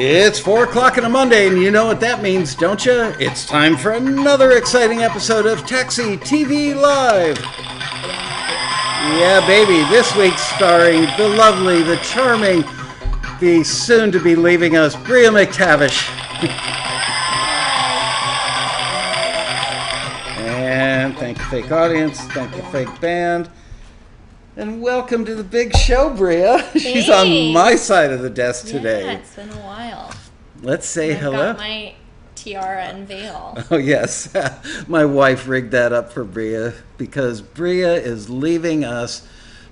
It's 4 o'clock on a Monday, and you know what that means, don't you? It's time for another exciting episode of Taxi TV Live. Yeah, baby, this week starring the lovely, the charming, the soon to be leaving us, Bria McTavish. and thank you, fake audience. Thank you, fake band. And welcome to the big show, Bria. She's on my side of the desk today. Yeah, it's been a while. Let's say I've hello. got my tiara and veil. Oh yes, my wife rigged that up for Bria because Bria is leaving us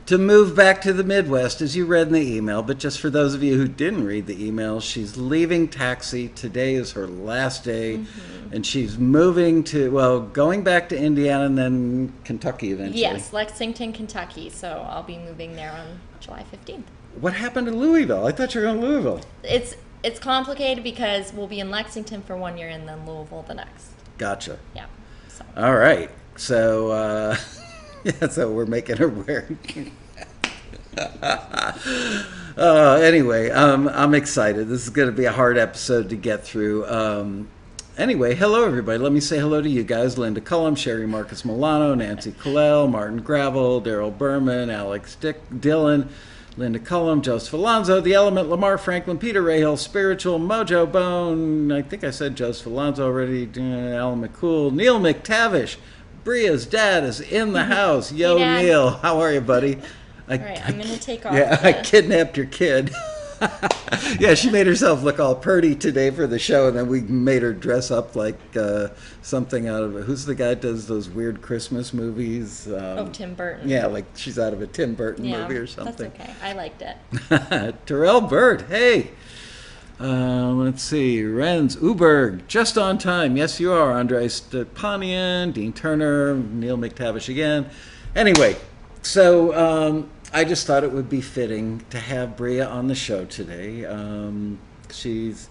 to move back to the Midwest, as you read in the email. But just for those of you who didn't read the email, she's leaving Taxi. Today is her last day, Mm-hmm. and she's moving to well, going back to Indiana and then Kentucky eventually. Yes, Lexington, Kentucky. So I'll be moving there on July 15th. What happened to Louisville? I thought you were going to Louisville. It's it's complicated because we'll be in Lexington for one year and then Louisville the next. Gotcha. Yeah. So All right. So, uh, yeah, so we're making her wear. uh, anyway, um, I'm excited. This is going to be a hard episode to get through. Um, anyway, hello, everybody. Let me say hello to you guys Linda Cullum, Sherry Marcus Milano, Nancy Colell, Martin Gravel, Daryl Berman, Alex Dick, Dillon. Linda Cullum, Joseph Alonso, The Element, Lamar Franklin, Peter Rahill, Spiritual, Mojo Bone, I think I said Joseph Alonso already, Alan McCool, Neil McTavish, Bria's dad is in the house. Yo, Dad. Neil, how are you, buddy? I, all right, I'm gonna take off. yeah, I the- kidnapped your kid. yeah, she made herself look all purty today for the show, and then we made her dress up like uh, something out of Who's the guy that does those weird Christmas movies? Um, Oh, Tim Burton. Yeah, like she's out of a Tim Burton Yeah, movie or something. That's okay. I liked it. Terrell Bird, hey. Uh, let's see. Renz Uberg, just on time. Yes, you are. Andre Stepanian, Dean Turner, Neil McTavish again. Anyway, so um, I just thought it would be fitting to have Bria on the show today. Um, she's.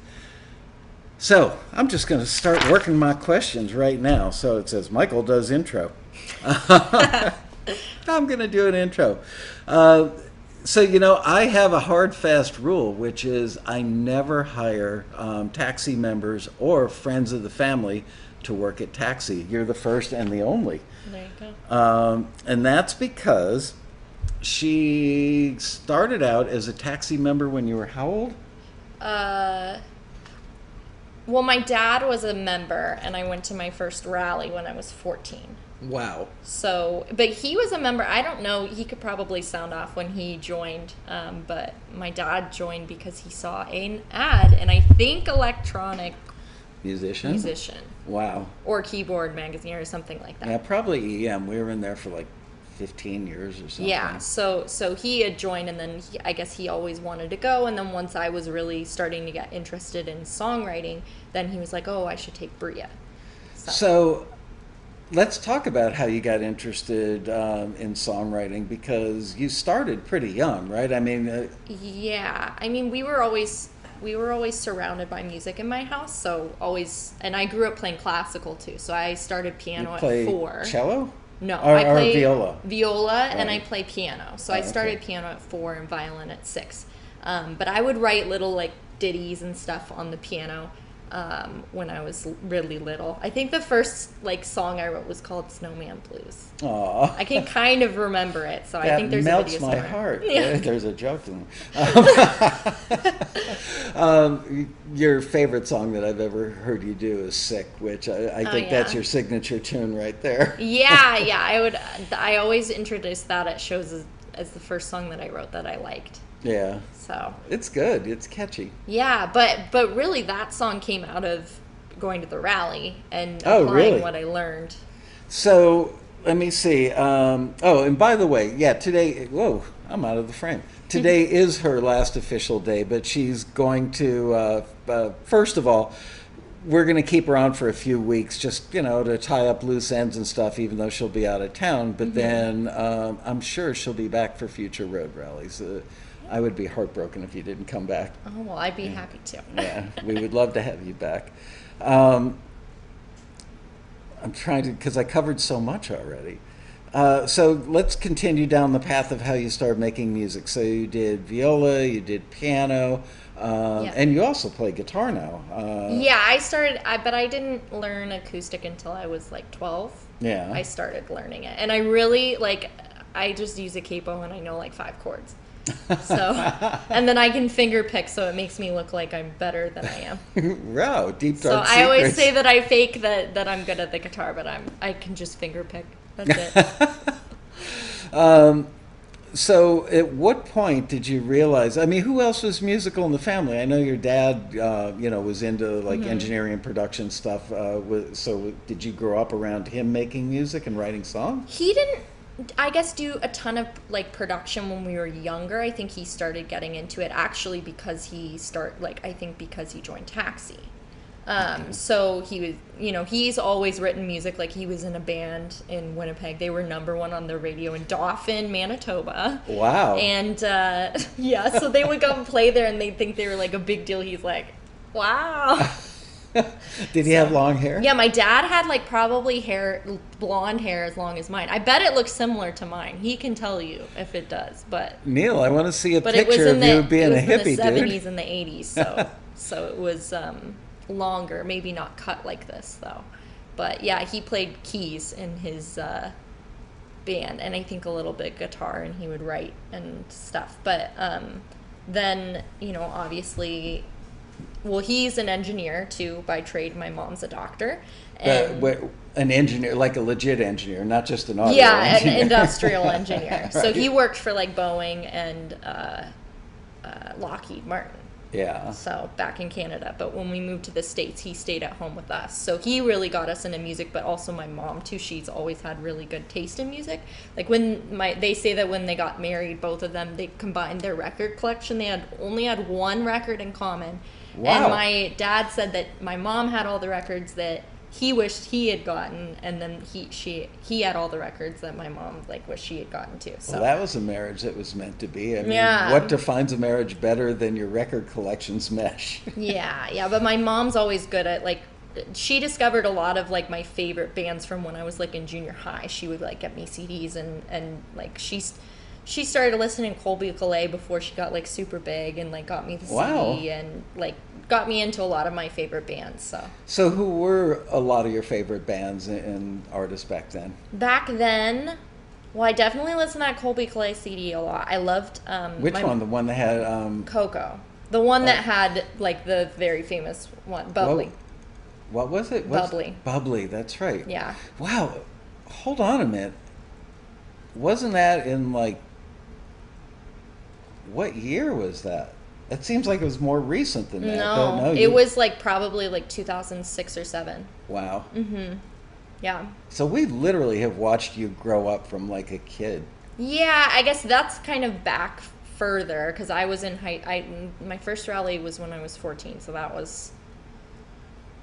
So I'm just going to start working my questions right now. So it says Michael does intro. I'm going to do an intro. Uh, so, you know, I have a hard, fast rule, which is I never hire um, taxi members or friends of the family to work at taxi. You're the first and the only. There you go. Um, and that's because she started out as a taxi member when you were how old? Uh, well, my dad was a member, and I went to my first rally when I was 14. Wow. So, but he was a member. I don't know. He could probably sound off when he joined. Um, but my dad joined because he saw an ad, and I think electronic Musician? musician Wow. or keyboard magazine or something like that. Yeah, probably EM. We were in there for like 15 years or something. Yeah, so so he had joined, and then he, I guess he always wanted to go. And then once I was really starting to get interested in songwriting, then he was like, "Oh, I should take Bria." So let's talk about how you got interested um, in songwriting because you started pretty young, right? I mean, uh, Yeah, I mean, we were always we were always surrounded by music in my house, so always. And I grew up playing classical too, so I started piano at four. cello? No, Or- I play viola? Viola, and I play piano. So Oh, I okay. started piano at four and violin at six. Um, but I would write little like ditties and stuff on the piano um, when I was really little. I think the first like song I wrote was called Snowman Blues. Aw. I can kind of remember it, so I think there's melts a video my somewhere. heart. Yeah. There's a joke in um, um, your favorite song that I've ever heard you do is "Sick," which I, I Oh, think that's your signature tune right there. yeah, yeah. I would. I always introduce that at shows as, as the first song that I wrote that I liked. Yeah, So it's good. It's catchy. yeah, but but really that song came out of going to the rally and Oh, applying really? what I learned. So let me see. Um, oh, and by the way, yeah, today. Whoa, I'm out of the frame. Today is her last official day, but she's going to. Uh, uh, first of all, we're going to keep her on for a few weeks, just you know, to tie up loose ends and stuff. Even though she'll be out of town, but then um, I'm sure she'll be back for future road rallies. Uh, I would be heartbroken if you didn't come back. Oh well, I'd be happy to. Yeah, we would love to have you back. Um, I'm trying to because I covered so much already. Uh, so let's continue down the path of how you started making music. So you did viola, you did piano, um, Yeah. and you also play guitar now. Uh, yeah, I started, I, but I didn't learn acoustic until I was like 12. Yeah. I started learning it. And I really, like, I just use a capo and I know like five chords. So, and then I can finger pick, so it makes me look like I'm better than I am. wow, deep So dark I always say that I fake that, that I'm good at the guitar, but I'm I can just finger pick. That's it. um, So, at what point did you realize? I mean, who else was musical in the family? I know your dad, uh, you know, was into like Mm-hmm. engineering and production stuff. Uh, so, did you grow up around him making music and writing songs? he didn't i guess do a ton of like production when we were younger. I think he started getting into it actually because he start like i think because he joined taxi. Um, so he was you know he's always written music. Like he was in a band in winnipeg. They were number one on the radio in dauphin manitoba. Wow. and uh, yeah so they would go and play there and they'd think they were like a big deal. He's like wow did he have long hair? Yeah, my dad had like probably hair, blonde hair as long as mine. I bet it looks similar to mine. He can tell you if it does, but Neil, I want to see a it was picture in of the you it being was a in the hippie, seventies dude. and the eighties, so so it was um, longer, maybe not cut like this though. But yeah, he played keys in his uh, band, and I think a little bit guitar, and he would write and stuff. But um, then you know, obviously. Well, he's an engineer too by trade. My mom's a doctor. And wait, an engineer, like a legit engineer, not just an audio yeah, an industrial engineer. So he worked for like Boeing and uh, uh, Lockheed Martin. Yeah. So back in Canada, but when we moved to the states, he stayed at home with us. So he really got us into music, but also my mom too. She's always had really good taste in music. Like when my they say that when they got married, both of them they combined their record collection. They had only had one record in common. Wow. And my dad said that my mom had all the records that he wished he had gotten, and then he she he had all the records that my mom like wished she had gotten too. So Well, that was a marriage that was meant to be. I mean, Yeah. what defines a marriage better than your record collections mesh? yeah, yeah, but my mom's always good at like she discovered a lot of like my favorite bands from when I was like in junior high. She would like get me CDs and and like she's she started listening to Colbie Caillat before she got like super big and like got me the Wow. CD and like got me into a lot of my favorite bands. So so, who were a lot of your favorite bands and- artists back then? back then, well, I definitely listened to that Colbie Caillat CD a lot. I loved um, Which one? The one that had um, Coco, the one that Oh. had like the very famous one, Bubbly. what was it? What's- Bubbly. Bubbly. That's right. Yeah. Wow. Hold on a minute. Wasn't that in like what year was that? It seems like it was more recent than that. No, you- it was like probably like 2006 or 7. Wow. Mm-hmm. Yeah. So we literally have watched you grow up from like a kid. Yeah, I guess that's kind of back further because I was in high. I my first rally was when I was 14, so that was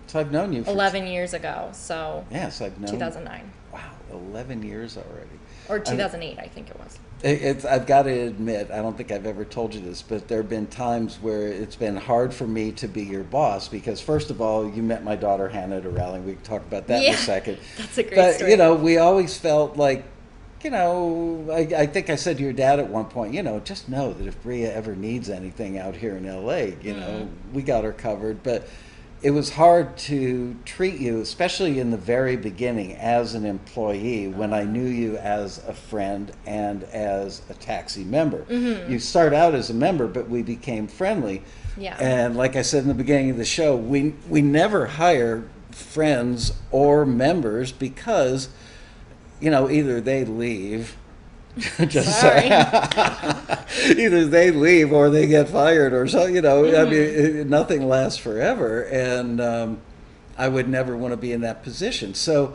So I've known you for 11 years ago. So Yes, I've known. 2009 Wow, 11 years already. Or 2008, I think it was. It- It's, I've got to admit, I don't think I've ever told you this, but there have been times where it's been hard for me to be your boss because, first of all, you met my daughter Hannah at a rally. We can talk about that in a second. that's a great but, story. you know, we always felt like, you know, I, I think I said to your dad at one point, you know, just know that if Bria ever needs anything out here in LA, you know, Mm. we got her covered. But it was hard to treat you, especially in the very beginning, as an employee when I knew you as a friend and as a taxi member. Mm-hmm. You start out as a member, but we became friendly. Yeah. And like I said in the beginning of the show, we we never hire friends or members because you know either they leave just Sorry. either they leave or they get fired or so you know i mean Mm-hmm. nothing lasts forever and um, i would never want to be in that position so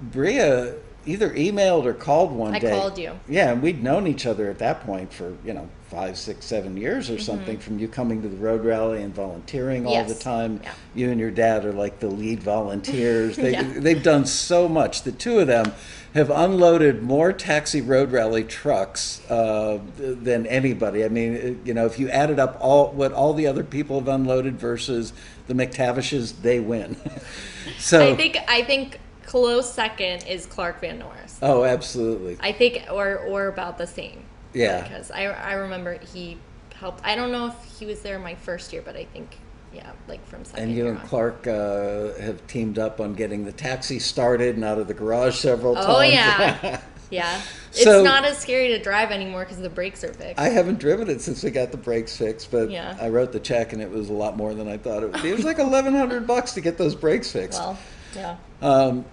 bria either emailed or called one I day called you. yeah and we'd known each other at that point for you know five six seven years Mm-hmm. or something from you coming to the road rally and volunteering all Yes. the time Yeah. you and your dad are like the lead volunteers they, Yeah. they've done so much the two of them have unloaded more taxi road rally trucks uh, than anybody. I mean, you know, if you added up all what all the other people have unloaded versus the McTavishes, they win. so I think I think close second is Clark Van Norris. Oh, absolutely. I think, or or about the same. Yeah. Because I I remember he helped. I don't know if he was there my first year, but I think yeah, like from second. And you year and on. Clark uh, have teamed up on getting the taxi started and out of the garage several times. Oh yeah, yeah. It's So- not as scary to drive anymore because the brakes are fixed. I haven't driven it since we got the brakes fixed, but Yeah. I wrote the check and it was a lot more than I thought it would be. It was like eleven hundred bucks to get those brakes fixed. well, yeah. Um,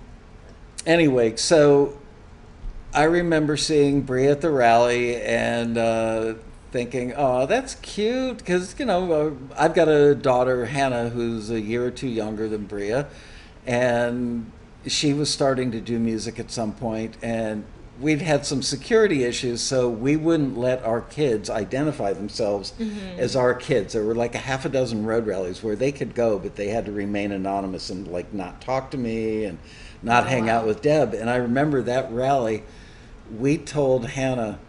anyway, so I remember seeing Brie at the rally and uh, thinking, "Oh, that's cute," because you know uh, I've got a daughter, Hannah, who's a year or two younger than Bria, and she was starting to do music at some point, and we'd had some security issues, so we wouldn't let our kids identify themselves as our kids. There were like a half a dozen road rallies where they could go, but they had to remain anonymous and like not talk to me and not Oh, hang wow. out with Deb. And I remember that rally, we told Hannah,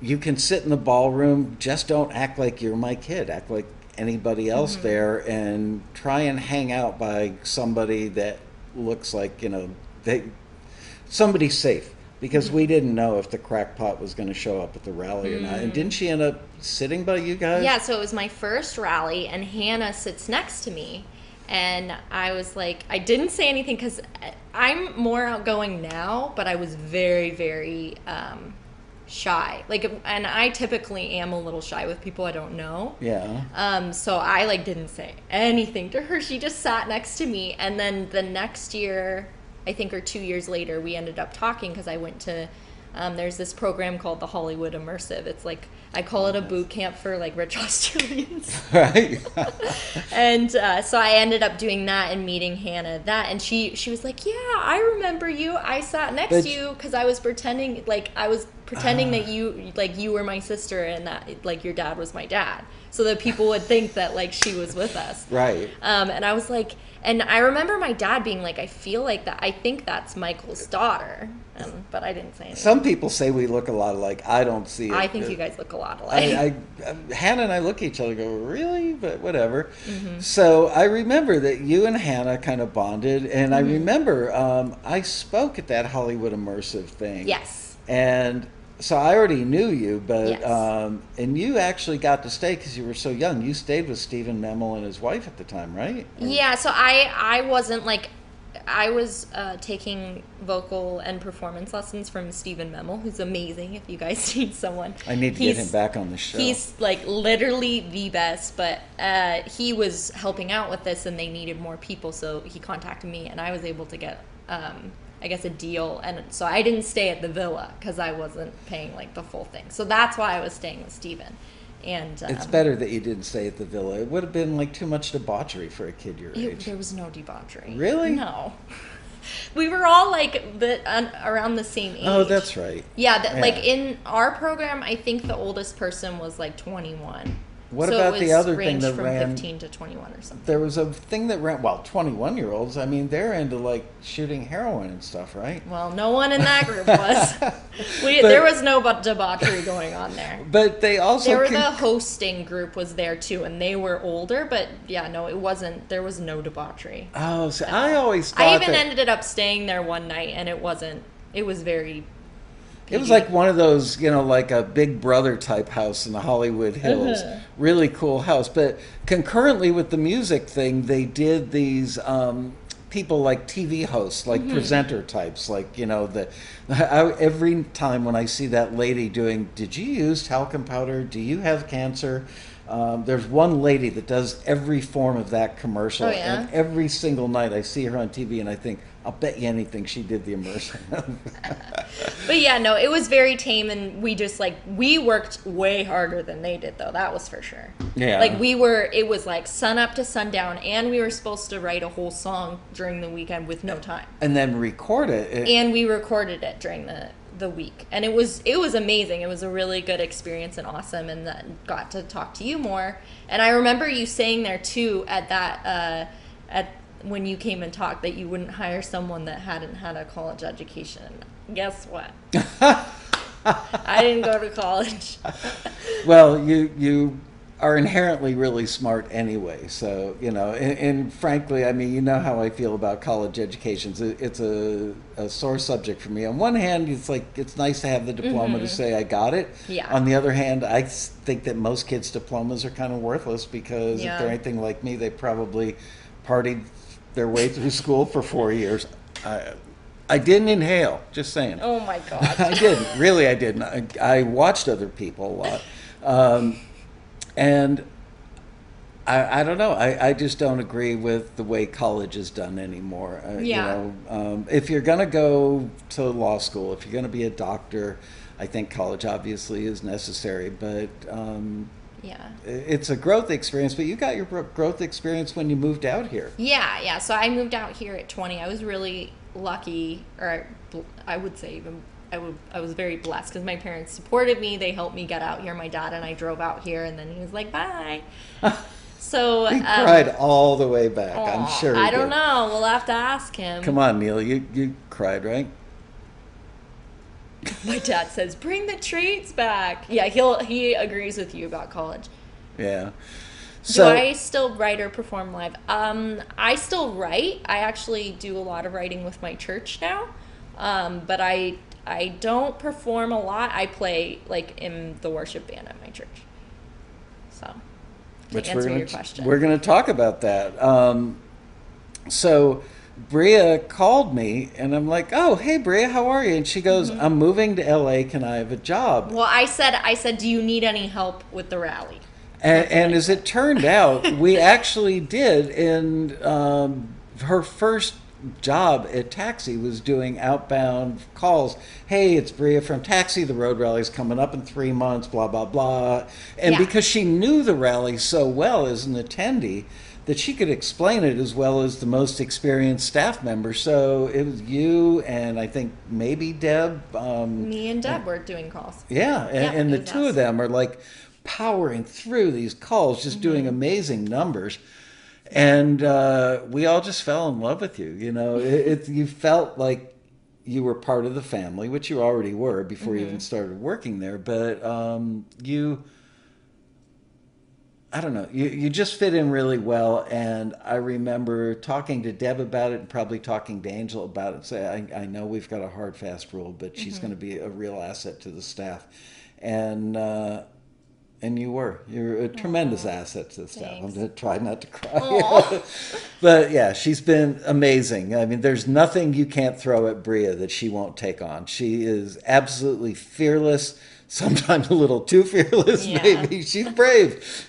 you can sit in the ballroom, just don't act like you're my kid. Act like anybody else Mm-hmm. there and try and hang out by somebody that looks like, you know, they somebody safe. Because Mm-hmm. we didn't know if the crackpot was going to show up at the rally or not. And didn't she end up sitting by you guys? Mm. Yeah, so it was my first rally, and Hannah sits next to me. And I was like, I didn't say anything because I'm more outgoing now, but I was very, very um, shy. Like, and I typically am a little shy with people I don't know. Yeah. Um, so I like didn't say anything to her. She just sat next to me, and then the next year, I think, or two years later, we ended up talking because I went to. Um, there's this program called the Hollywood Immersive. It's like I call it a boot camp for like rich Australians. Right. and uh, so I ended up doing that and meeting Hannah that, and she she was like, "Yeah, I remember you. I sat next But- to you because I was pretending like I was pretending that you like you were my sister and that like your dad was my dad, so that people would think that like she was with us." right. Um, and I was like, and I remember my dad being like, "I feel like that. I think that's Michael's daughter," um, but I didn't say anything. Some people say we look a lot alike. I don't see it. I think you guys look a lot alike. I, I, Hannah and I look at each other and go, really? But whatever. Mm-hmm. So I remember that you and Hannah kind of bonded. And Mm-hmm. I remember um, I spoke at that Hollywood Immersive thing. yes. And so I already knew you, but, Yes. um, and you actually got to stay because you were so young. You stayed with Stephen Memel and his wife at the time, right? Yeah, so I I wasn't like I was uh, taking vocal and performance lessons from Stephen Memel, who's amazing. If you guys need someone, I need to He's- get him back on the show. He's like literally the best, but uh, he was helping out with this, and they needed more people, so he contacted me, and I was able to get, um, I guess, a deal, and so I didn't stay at the villa because I wasn't paying like the full thing. So that's why I was staying with Stephen, and um, it's better that you didn't stay at the villa. It would have been like too much debauchery for a kid your It, age. there was no debauchery. Really? No. We were all like the un, around the same age. Oh, that's right. Yeah, that, like in our program, I think the oldest person was like 21. What So about the other thing that from ran- 15 to 21 or something. There was a thing that ran, well, 21 year olds, I mean, they're into like shooting heroin and stuff, right? Well, no one in that group was. we, But- there was no debauchery going on there. But they also. There were the hosting group was there too, and they were older, but yeah, no, it wasn't. There was no debauchery. oh, so I always I even ended up staying there one night, and it wasn't. It was very. It was like one of those, you know, like a Big Brother type house in the Hollywood Hills. Uh-huh. Really cool house. But concurrently with the music thing, they did these. Um, people like TV hosts, like Mm-hmm. presenter types, like you know the. I, every time when I see that lady doing, did you use talcum powder? Do you have cancer? Um, there's one lady that does every form of that commercial, Oh, yeah? and every single night I see her on TV, and I think, I'll bet you anything she did the immersion. But yeah, no, it was very tame, and we just like we worked way harder than they did, though. That was for sure. Yeah. Like we were, it was like sun up to sundown, and we were supposed to write a whole song during the weekend with no time, and then record it. It- and we recorded it during the the week, and it was it was amazing. It was a really good experience and awesome, and then got to talk to you more. And I remember you saying there too at that uh, at when you came and talked that you wouldn't hire someone that hadn't had a college education. Guess what? I didn't go to college. well, you you are inherently really smart anyway. So you know, and, and frankly, I mean, you know how I feel about college educations. It, it's a, a sore subject for me. On one hand, it's like it's nice to have the diploma to say I got it. Mm-hmm. Yeah. On the other hand, I think that most kids' diplomas are kind of worthless because Yeah. if they're anything like me, they probably partied their way through school for four years. I, I didn't inhale. Just saying. Oh my god. I didn't. Really, I didn't. I, I watched other people a lot. Um, and I, I don't know. I, I just don't agree with the way college is done anymore. Uh, Yeah. You know, um, if you're going to go to law school, if you're going to be a doctor, I think college obviously is necessary. But um, yeah. it's a growth experience. But you got your growth experience when you moved out here. Yeah, yeah. So I moved out here at 20. I was really lucky, or bl- I would say even I would I was very blessed because my parents supported me. They helped me get out here. My dad and I drove out here, and then he was like, "Bye." So He um, cried all the way back. I'm sure. I don't did. know. We'll have to ask him. Come on, Neil. You you cried, right? My dad says, "Bring the treats back." Yeah, he'll he agrees with you about college. Yeah. Do I still write or perform live? Um, I still write. I actually do a lot of writing with my church now, um, but I I don't perform a lot. I play like in the worship band at my church. So, which answer we're your gonna, question, we're going to talk about that. Um, so Bria called me, and I'm like, "Oh, hey, Bria, how are you?" And she goes, Mm-hmm. "I'm moving to LA. Can I have a job?" well, I said I said, "Do you need any help with the rally?" And, and as it turned out, we actually did. And um, her first job at Taxi was doing outbound calls. Hey, it's Bria from Taxi. The road rally's coming up in three months. Blah blah blah. And Yeah. because she knew the rally so well as an attendee. That she could explain it as well as the most experienced staff member. So it was you and I think maybe Deb. Um, Me and Deb were doing calls. yeah, and, Yeah, and the two of them are like powering through these calls, just doing Mm-hmm. amazing numbers. And uh, we all just fell in love with you. You know, it, it, you felt like you were part of the family, which you already were before you Mm-hmm. even started working there. But um, you, I don't know, you, you just fit in really well. And I remember talking to Deb about it and probably talking to Angel about it. Say, I, I know we've got a hard, fast rule, but she's Mm-hmm. going to be a real asset to the staff. And, uh, and you were. You're a tremendous asset to the staff. I'm going to try not to cry. But yeah, she's been amazing. I mean, there's nothing you can't throw at Bria that she won't take on. She is absolutely fearless, sometimes a little too fearless, Yeah. maybe. She's brave.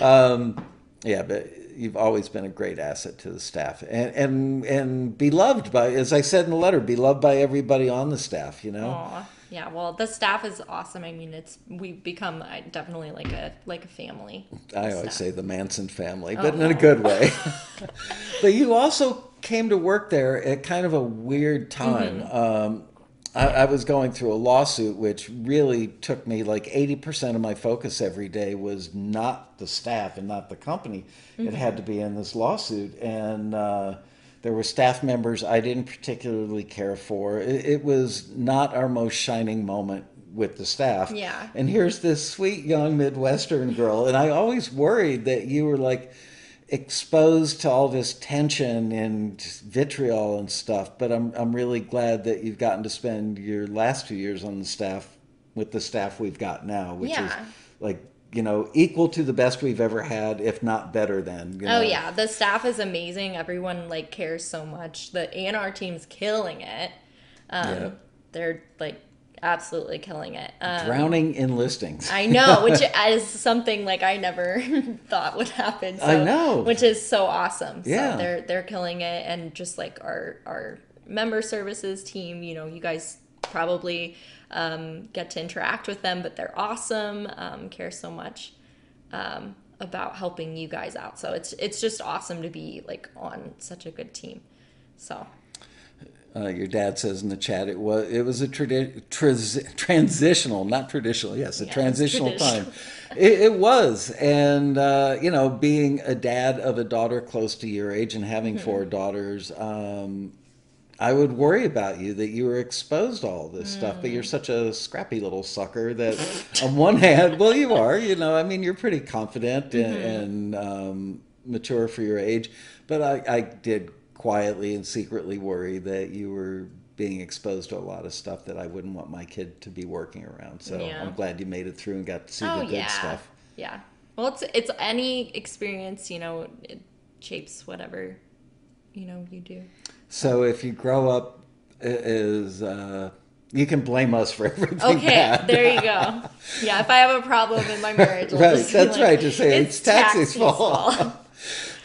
Um, yeah, but you've always been a great asset to the staff and, and, and beloved by, as I said in the letter, beloved by everybody on the staff, you know? Aw. Yeah, well, the staff is awesome. I mean, it's we've become uh, definitely like a like a family. I always staff. say the Manson family, but Oh, in a good way. but you also came to work there at kind of a weird time. Mm-hmm. Um, I, I was going through a lawsuit, which really took me like 80% of my focus every day was not the staff and not the company. It had to be in this lawsuit. And uh, there were staff members I didn't particularly care for. It, it was not our most shining moment with the staff. Yeah. And here's this sweet young Midwestern girl. And I always worried that you were like exposed to all this tension and vitriol and stuff. But I'm, I'm really glad that you've gotten to spend your last few years on the staff with the staff we've got now, which is like, you know, equal to the best we've ever had, if not better than. You know? Oh yeah, the staff is amazing. Everyone like cares so much. The A&R team's killing it. Um, Yeah. They're like absolutely killing it. Um, Drowning in listings. I know, which is something like I never thought would happen. So, I know. which is so awesome. Yeah. so they're they're killing it, and just like our our member services team, you know, you guys probably um, get to interact with them, but they're awesome. Um, care so much um, about helping you guys out. So it's it's just awesome to be like on such a good team. So Uh, your dad says in the chat it was it was a tradi- transitional, not traditional. Yes, a Yeah, transitional time. It, it was, and uh, you know, being a dad of a daughter close to your age and having Mm-hmm. four daughters, um, I would worry about you that you were exposed to all this stuff, but you're Mm. such a scrappy little sucker that, on one hand, well, you are, you know, I mean, you're pretty confident and, Mm-hmm. and um, mature for your age, but I, I did quietly and secretly worry that you were being exposed to a lot of stuff that I wouldn't want my kid to be working around. So Yeah. I'm glad you made it through and got to see oh the good yeah, stuff. yeah. Well, it's it's any experience, you know, it shapes whatever, you know, you do. So if you grow up as, uh, you can blame us for everything Okay, bad. there you go. Yeah, if I have a problem in my marriage, Right, that's like, right, just say it's Taxi's fault."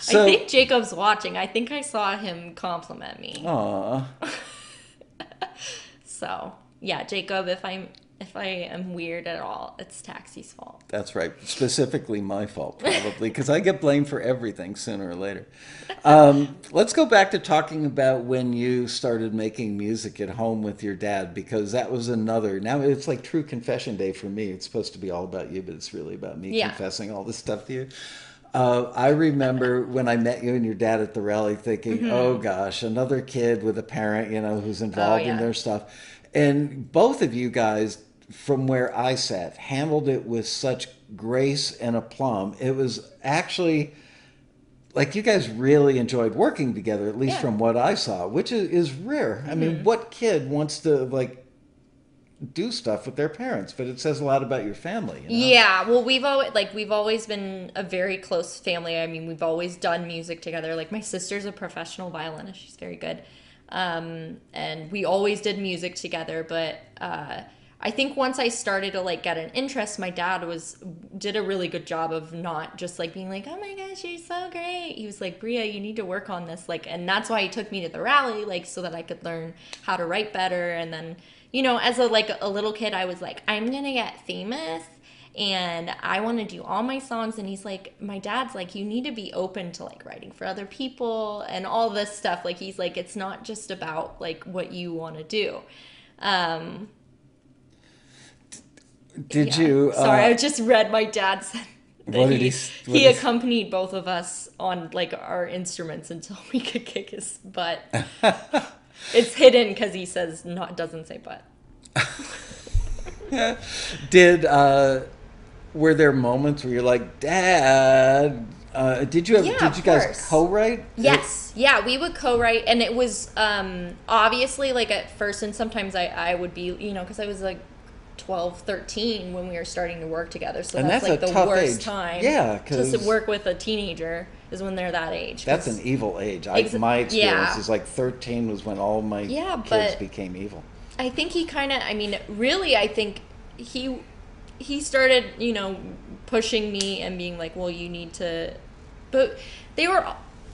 So, I think Jacob's watching. I think I saw him compliment me. aw, So yeah, Jacob, if I'm if I am weird at all, it's Taxi's fault. that's right. Specifically my fault, probably, because I get blamed for everything sooner or later. Um, let's go back to talking about when you started making music at home with your dad, because that was another. Now it's like true confession day for me. It's supposed to be all about you, but it's really about me Yeah. confessing all this stuff to you. Uh, I remember when I met you and your dad at the rally thinking, oh gosh, another kid with a parent, you know, who's involved in Mm-hmm. Oh, yeah. their stuff. And both of you guys, from where I sat, handled it with such grace and aplomb. It was actually like you guys really enjoyed working together, at least Yeah. from what I saw, which is, is rare. I mean, what kid wants to like do stuff with their parents? But it says a lot about your family. You know? Yeah, well, we've always like we've always been a very close family. I mean, we've always done music together. Like my sister's a professional violinist; she's very good, um, and we always did music together. But uh, I think once I started to like get an interest, my dad was did a really good job of not just like being like, "Oh my gosh, you're so great." He was like, "Bria, you need to work on this." Like, and that's why he took me to the rally, like, so that I could learn how to write better. And then, you know, as a like a little kid, I was like, "I'm gonna get famous." and I want to do all my songs. And he's like, my dad's like, you need to be open to like writing for other people and all this stuff. Like, he's like, it's not just about like what you want to do. Um, Did yeah. you? Sorry, uh, I just read my dad's. What did he, he he he- accompanied both of us on like our instruments until we could kick his butt. it's hidden because he says not doesn't say but. Did uh, were there moments where you're like, Dad? Uh, did you have? Yeah, did you guys course. co-write? Yes, yeah, we would co-write, and it was um, obviously like at first, and sometimes I, I would be, you know, because I was like 12, 13 when we were starting to work together, so And that's, that's like the worst age. time. Yeah, because to work with a teenager is when they're that age. That's an evil age. I, Ex- my experience yeah. is like 13 was when all my Yeah, kids but- became evil. I think he kind of, I mean, really, I think he he started, you know, pushing me and being like, well, you need to, but they were.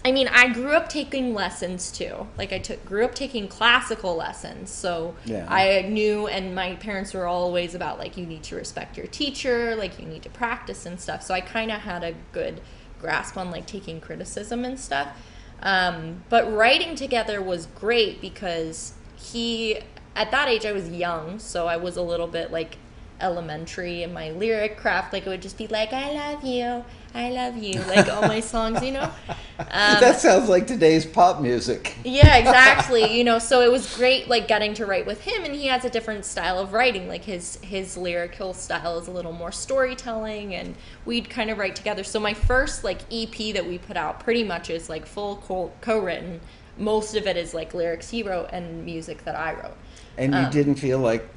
I mean, I grew up taking lessons too. Like I took grew up taking classical lessons. So Yeah. I knew and my parents were always about like you need to respect your teacher, like you need to practice and stuff. So I kind of had a good grasp on like taking criticism and stuff. Um, but writing together was great because he at that age I was young, so I was a little bit like elementary in my lyric craft. Like it would just be like, I love you, I love you, like all my songs, you know? Um, that sounds like today's pop music. yeah, exactly. You know, so it was great like getting to write with him and he has a different style of writing. Like his his lyrical style is a little more storytelling and we'd kind of write together. So my first like EP that we put out pretty much is like full co- co-written. Most of it is like lyrics he wrote and music that I wrote. And you Um, didn't feel like,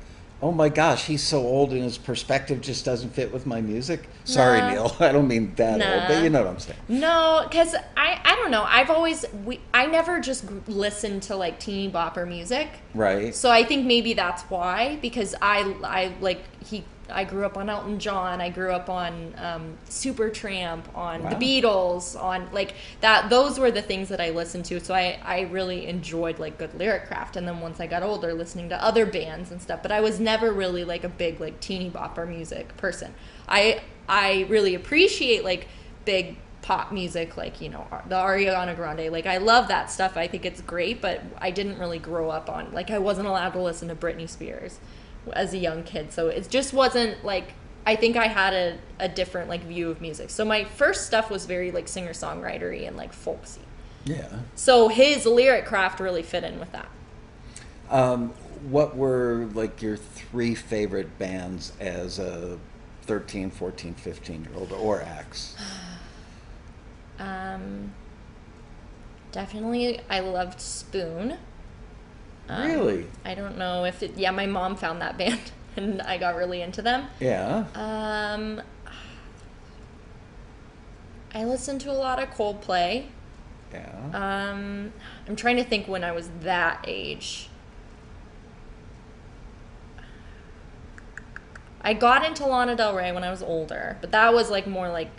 oh my gosh, he's so old and his perspective just doesn't fit with my music? Sorry, Nah. Neil. I don't mean that old, Nah. but you know what I'm saying. No, because I I don't know. I've always we I never just listened to like teeny bopper music. Right. So I think maybe that's why because I I like he I grew up on Elton John. I grew up on um, Supertramp, on Wow. the Beatles, on like that. Those were the things that I listened to. So I I really enjoyed like good lyric craft. And then once I got older, listening to other bands and stuff. But I was never really like a big like teeny bopper music person. I I really appreciate like big pop music like you know the Ariana Grande like I love that stuff I think it's great but I didn't really grow up on like I wasn't allowed to listen to Britney Spears as a young kid so it just wasn't like I think I had a, a different like view of music so my first stuff was very like singer songwritery and like folksy Yeah. so his lyric craft really fit in with that Um, what were like your three favorite bands as a 13, 14, 15 year old or acts? Um, definitely, I loved Spoon. Um, Really? I don't know if it. Yeah, my mom found that band, and I got really into them. Yeah. Um, I listened to a lot of Coldplay. Yeah. Um, I'm trying to think when I was that age. I got into Lana Del Rey when I was older, but that was like more like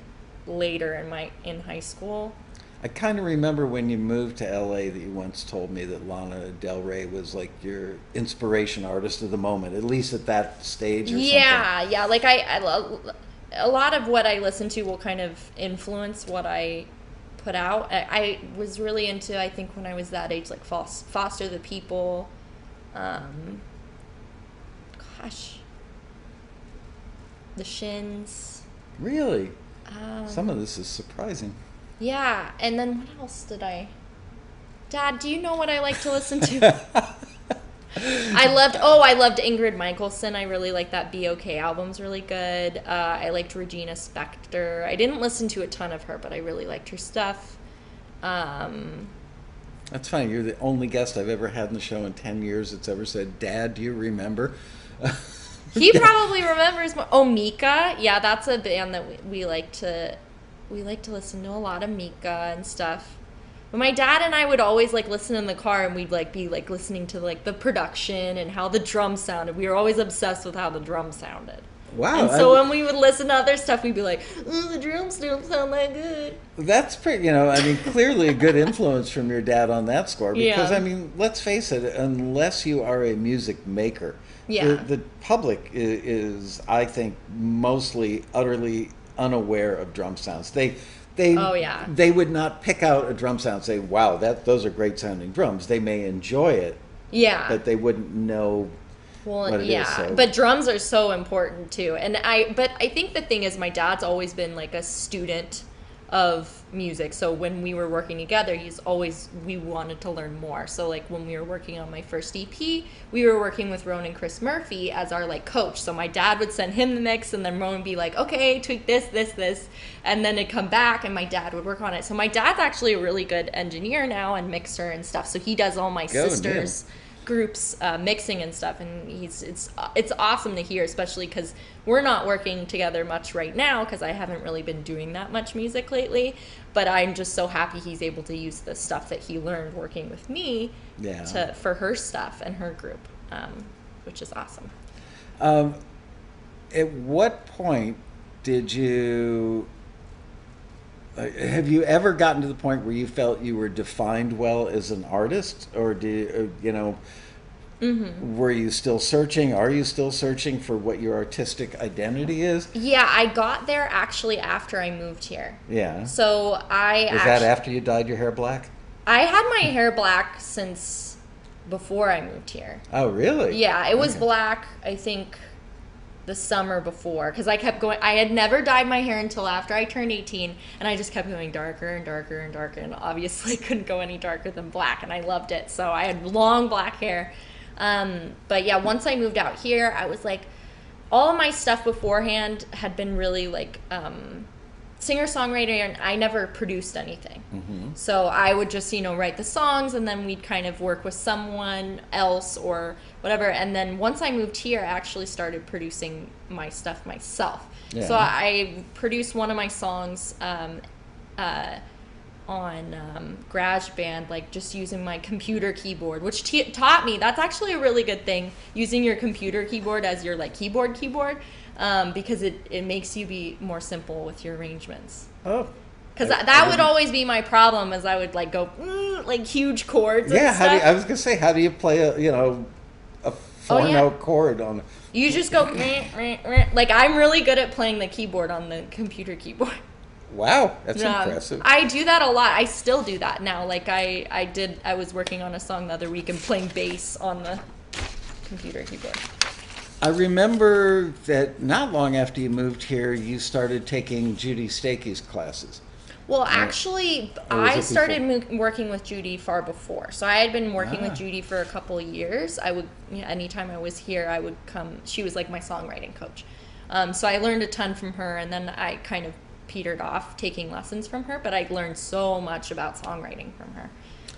later in my in high school. I kind of remember when you moved to LA that you once told me that Lana Del Rey was like your inspiration artist of the moment, at least at that stage or Yeah, yeah. Like I, I, a lot of what I listen to will kind of influence what I put out. I, I was really into, I think, when I was that age, like Fos- Foster the People. Um, gosh, the Shins. Really? Um, Some of this is surprising. Yeah, and then what else did I? Dad, do you know what I like to listen to? I loved. Oh, I loved Ingrid Michaelson. I really like that BOK album's really good. Uh, I liked Regina Spektor. I didn't listen to a ton of her, but I really liked her stuff. Um, That's funny. You're the only guest I've ever had in the show in 10 years that's ever said, Dad, do you remember? he probably remembers. More. Oh, Mika. Yeah, that's a band that we, we like to. We like to listen to a lot of Mika and stuff. But my dad and I would always like listen in the car, and we'd like be like listening to like the production and how the drums sounded. We were always obsessed with how the drums sounded. Wow. and so I- when we would listen to other stuff, we'd be like, "Ooh, the drums don't sound that good." That's pretty, you know, I mean, clearly a good influence from your dad on that score. Because, Yeah. I mean, let's face it, unless you are a music maker, Yeah. the, the public i- is, I think, mostly utterly unaware of drum sounds. They, they, Oh, yeah. they would not pick out a drum sound and say, wow, that, those are great sounding drums. They may enjoy it, Yeah. but they wouldn't know. Well, what it is, yeah, so- but drums are so important too. And I, but I think the thing is, my dad's always been like a student of music. So when we were working together, he's always we wanted to learn more. So like when we were working on my first EP, we were working with Ronan Chris Murphy as our like coach. So my dad would send him the mix, and then Ronan would be like, "Okay, tweak this, this, this," and then it'd come back, and my dad would work on it. So my dad's actually a really good engineer now and mixer and stuff. So he does all my Go, sisters groups uh, mixing and stuff and he's it's it's awesome to hear especially because we're not working together much right now because i haven't really been doing that much music lately but i'm just so happy he's able to use the stuff that he learned working with me Yeah. to for her stuff and her group um, which is awesome Um, at what point did you have you ever gotten to the point where you felt you were defined well as an artist? Or do you, uh, you know were you still searching? Are you still searching for what your artistic identity is? Yeah i got there actually after i moved here. Yeah. So i was that after you dyed your hair black? I had my hair black since before i moved here. Oh really? Yeah, it was Okay. black, I think, the summer before. Because I kept going, I had never dyed my hair until after I turned 18, and I just kept going darker and darker and darker, and obviously couldn't go any darker than black, and I loved it. So I had long black hair. Um, but yeah, once I moved out here, I was like, all my stuff beforehand had been really like um, singer songwriter, and I never produced anything. So I would just, you know, write the songs and then we'd kind of work with someone else or whatever. And then once I moved here, I actually started producing my stuff myself. Yeah. So I produced one of my songs um, uh, on um, GarageBand, like just using my computer keyboard, which t- taught me that's actually a really good thing, using your computer keyboard as your like keyboard keyboard, um, because it, it makes you be more simple with your arrangements. oh Because that, I would always be my problem, as I would like go mm, like huge chords. yeah how do you, i was gonna say how do you play a you know a four Oh, yeah. note chord on You just go like I'm really good at playing the keyboard on the computer keyboard. wow that's Um, impressive I do that a lot. I still do that now. Like I, I did. I was working on a song the other week and playing bass on the computer keyboard. I remember that not long after you moved here, you started taking Judy Stakee's classes. Well, actually, I started mo- working with Judy far before. So I had been working Ah. with Judy for a couple of years. I would, you know, anytime I was here, I would come. She was like my songwriting coach. Um, so I learned a ton from her, and then I kind of petered off taking lessons from her. But I learned so much about songwriting from her.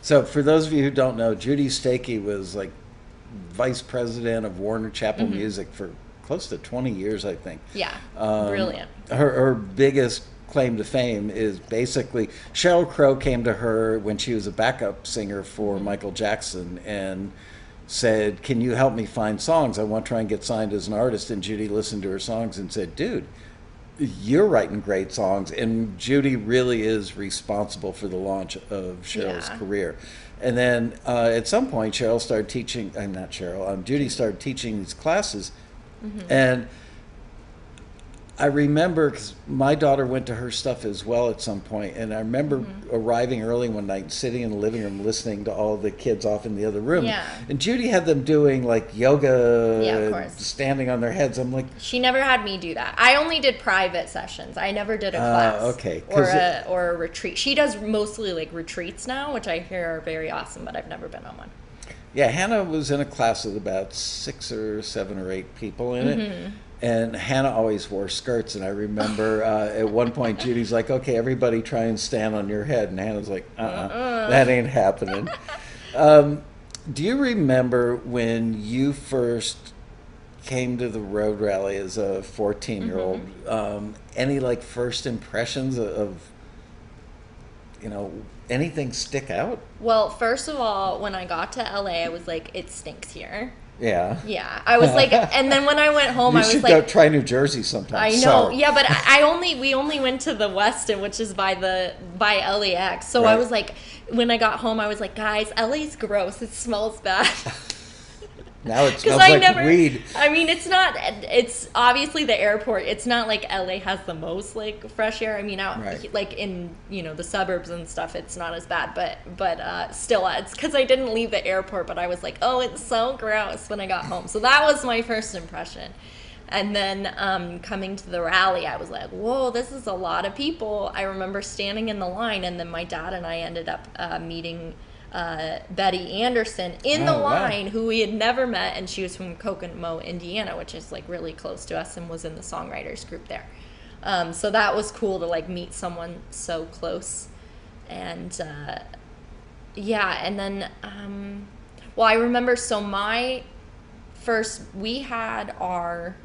So, for those of you who don't know, Judy Stakee was like vice president of Warner Chappell Mm-hmm. Music for close to 20 years, I think. Yeah, Um, brilliant. Her, her biggest claim to fame is basically Sheryl Crow came to her when she was a backup singer for Mm-hmm. Michael Jackson and said, Can you help me find songs? I want to try and get signed as an artist. And Judy listened to her songs and said, Dude, you're writing great songs. And Judy really is responsible for the launch of Sheryl's Yeah. career. And then uh, at some point, Sheryl started teaching, I'm not Sheryl, um, Judy started teaching these classes. And I remember because my daughter went to her stuff as well at some point, and I remember Mm-hmm. arriving early one night, sitting in the living room, listening to all the kids off in the other room. Yeah. And Judy had them doing like yoga, Yeah, standing on their heads. I'm like, She never had me do that. I only did private sessions. I never did a Ah, class. okay, Or a or a retreat. She does mostly like retreats now, which I hear are very awesome, but I've never been on one. yeah, Hannah was in a class with about six or seven or eight people in Mm-hmm. it. And Hannah always wore skirts. And I remember uh, at one point, Judy's like, okay, everybody try and stand on your head. And Hannah's like, uh uh that ain't happening. um, do you remember when you first came to the road rally as a 14 year old? Um, any like first impressions of, of, you know, anything stick out? Well, first of all, when I got to LA, I was like, it stinks here. Yeah. Yeah, I was like, and then when I went home, you I was should like, go try New Jersey sometime. I know, Sorry. yeah, but I I only we only went to the Westin, which is by the by LAX. So I was like, when I got home, I was like, guys, LA's gross. It smells bad. Now it smells I like never. weed. I mean, it's not. It's obviously the airport. It's not like LA has the most like fresh air. I mean, out Right. like in you know the suburbs and stuff, it's not as bad. But but uh, still, it's because I didn't leave the airport. But I was like, oh, it's so gross when I got home. So that was my first impression. And then um, coming to the rally, I was like, whoa, this is a lot of people. I remember standing in the line, and then my dad and I ended up uh, meeting uh, Betty Anderson in the Oh, wow. line, who we had never met, and she was from Kokomo, Indiana, which is like really close to us, and was in the songwriters group there. Um, so that was cool to like meet someone so close, and uh, yeah, and then um, well, I remember so my first we had our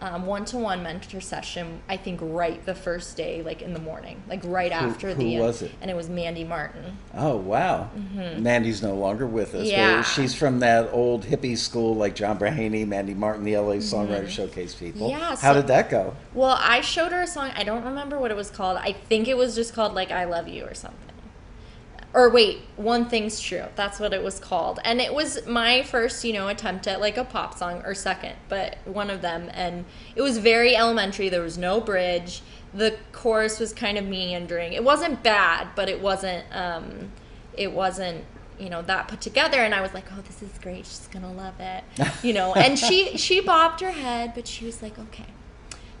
um, one-to-one mentor session i think right the first day like in the morning like right Who- after who the was it? and it was mandy martin Oh wow, Mandy's no longer with us. Mm-hmm. Yeah. she's from that old hippie school like John Braheny, Mandy Martin, the LA Songwriter Showcase people. Mm-hmm. Yeah, How so- did that go? well i showed her a song i don't remember what it was called i think it was just called like i love you or something or wait one thing's true. That's what it was called. And it was my first you know attempt at like a pop song or second but one of them. And it was very elementary. There was no bridge. The chorus was kind of meandering. It wasn't bad but it wasn't um it wasn't you know that put together. And i was like oh this is great. She's gonna love it. You know and she she bobbed her head but she was like okay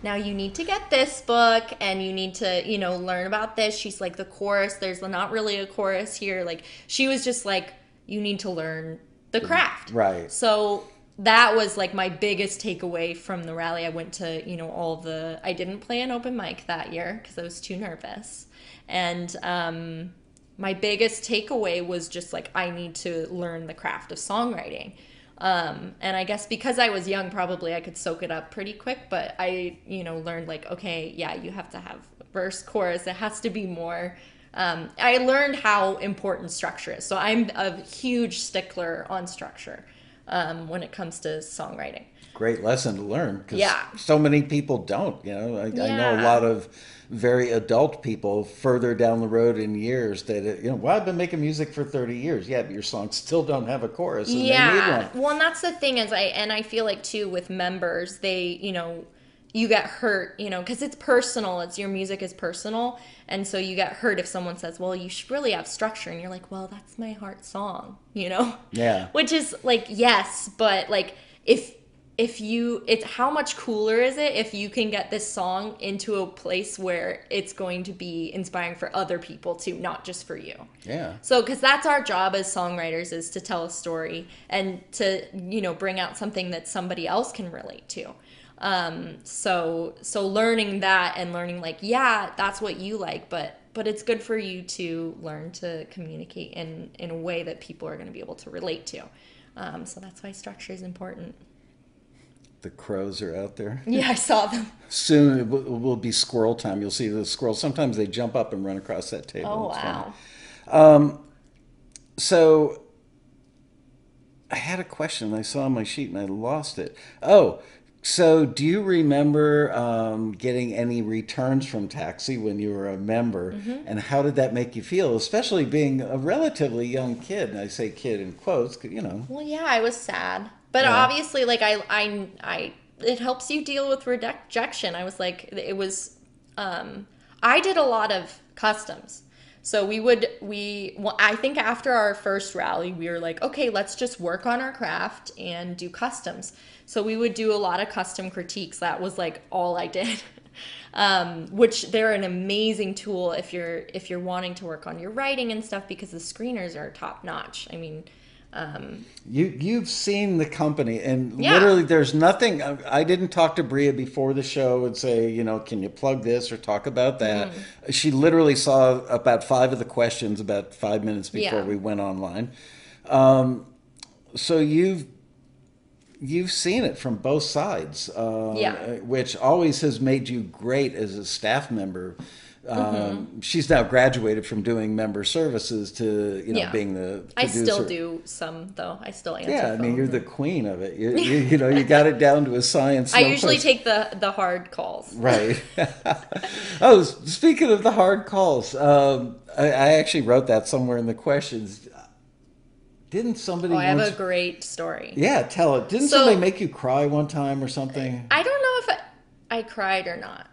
now you need to get this book and you need to you know learn about this. She's like the chorus. There's not really a chorus here. Like she was just like you need to learn the craft. Right. so that was like my biggest takeaway from the rally. I went to you know all the i didn't play an open mic that year because i was too nervous. And um my biggest takeaway was just like i need to learn the craft of songwriting um, and I guess because I was young, probably I could soak it up pretty quick. But I, you know, learned like, okay, yeah, you have to have verse, chorus. It has to be more. Um, I learned how important structure is. So I'm a huge stickler on structure um, when it comes to songwriting. Great lesson to learn because Yeah. so many people don't. You know, I, I know a lot of very adult people further down the road in years that uh, you know. Well, I've been making music for thirty years. Yeah, but your songs still don't have a chorus, and they need yeah one. well and that's the thing is i and i feel like too with members they you know you get hurt you know because it's personal it's your music is personal and so you get hurt if someone says well you should really have structure and you're like well that's my heart song you know Yeah. which is like yes but like if if you it's how much cooler is it if you can get this song into a place where it's going to be inspiring for other people too not just for you? Yeah. so because that's our job as songwriters is to tell a story and to you know bring out something that somebody else can relate to. Um so so learning that and learning like yeah that's what you like but but it's good for you to learn to communicate in in a way that people are going to be able to relate to. Um, so that's why structure is important The crows are out there. yeah i saw them Soon it will, will be squirrel time. You'll see the squirrels. Sometimes they jump up and run across that table. oh It's wow So I had a question I saw on my sheet and I lost it. Oh, so do you remember um, getting any returns from Taxi when you were a member? Mm-hmm. And how did that make you feel, especially being a relatively young kid? And I say kid in quotes, you know. Well, yeah, I was sad, but Yeah. obviously, like I, I, I, it helps you deal with rejection. I was like, it was, um, I did a lot of customs. So we would, we, well, I think after our first rally, we were like, okay, let's just work on our craft and do customs. So we would do a lot of custom critiques. That was like all I did. um, which they're an amazing tool if you're if you're wanting to work on your writing and stuff because the screeners are top notch. I mean, um, You you've seen the company, and Yeah. literally, there's nothing. I, I didn't talk to Bria before the show and say, you know, can you plug this or talk about that. Mm-hmm. She literally saw about five of the questions about five minutes before Yeah. we went online. Um, so you've you've seen it from both sides, uh, Yeah. which always has made you great as a staff member. Um, Mm-hmm. She's now graduated from doing member services to you know Yeah. being the. I still producer. do some though. I still answer. Yeah, I mean, phones you're the queen of it. You, you, you know, you got it down to a science. I no usually question. take the the hard calls. Right. oh, s- speaking of the hard calls, um, I, I actually wrote that somewhere in the questions. Didn't somebody? Oh, I have once- a great story. Yeah, tell it. Didn't So- somebody make you cry one time or something? I don't know if I, I cried or not,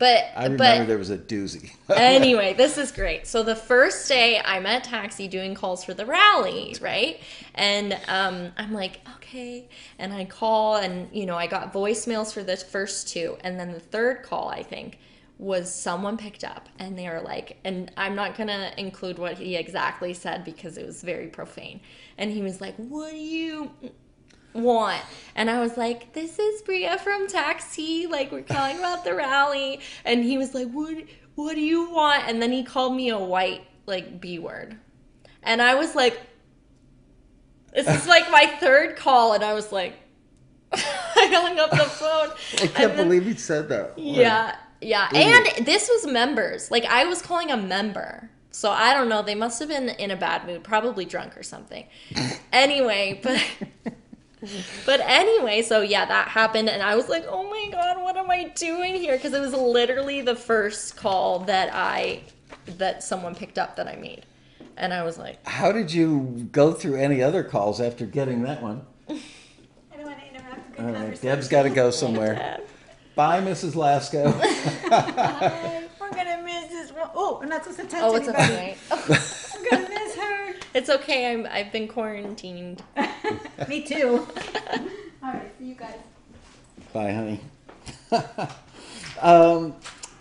but I remember but there was a doozy. anyway, this is great. So the first day I'm at Taxi doing calls for the rally, right? And um, I'm like, okay. And I call, and you know, I got voicemails for the first two, and then the third call, I think, was someone picked up, and they were like, and I'm not gonna include what he exactly said because it was very profane. And he was like, "What do you?" Want. And I was like, this is Bria from Taxi. Like, we're calling about the rally. And he was like, what, what do you want? And then he called me a white, like, B word. And I was like, this is like my third call. And I was like, I hung up the phone. I can't then- believe he said that. yeah, yeah. And this was members. Like I was calling a member. So I don't know. They must have been in a bad mood, probably drunk or something. anyway, but but anyway, so yeah, that happened, and I was like, oh my god, what am I doing here? Because it was literally the first call that I that someone picked up that I made, and I was like, How did you go through any other calls after getting that one? I don't want to interrupt good All right, Deb's got to go somewhere. Bye, Mrs. Laskow. We're gonna miss this one. Oh, I'm not supposed to touch oh, it's anybody. okay. I'm gonna miss her. it's okay. I'm I've been quarantined. Me too. All right, see you guys. Bye, honey. um,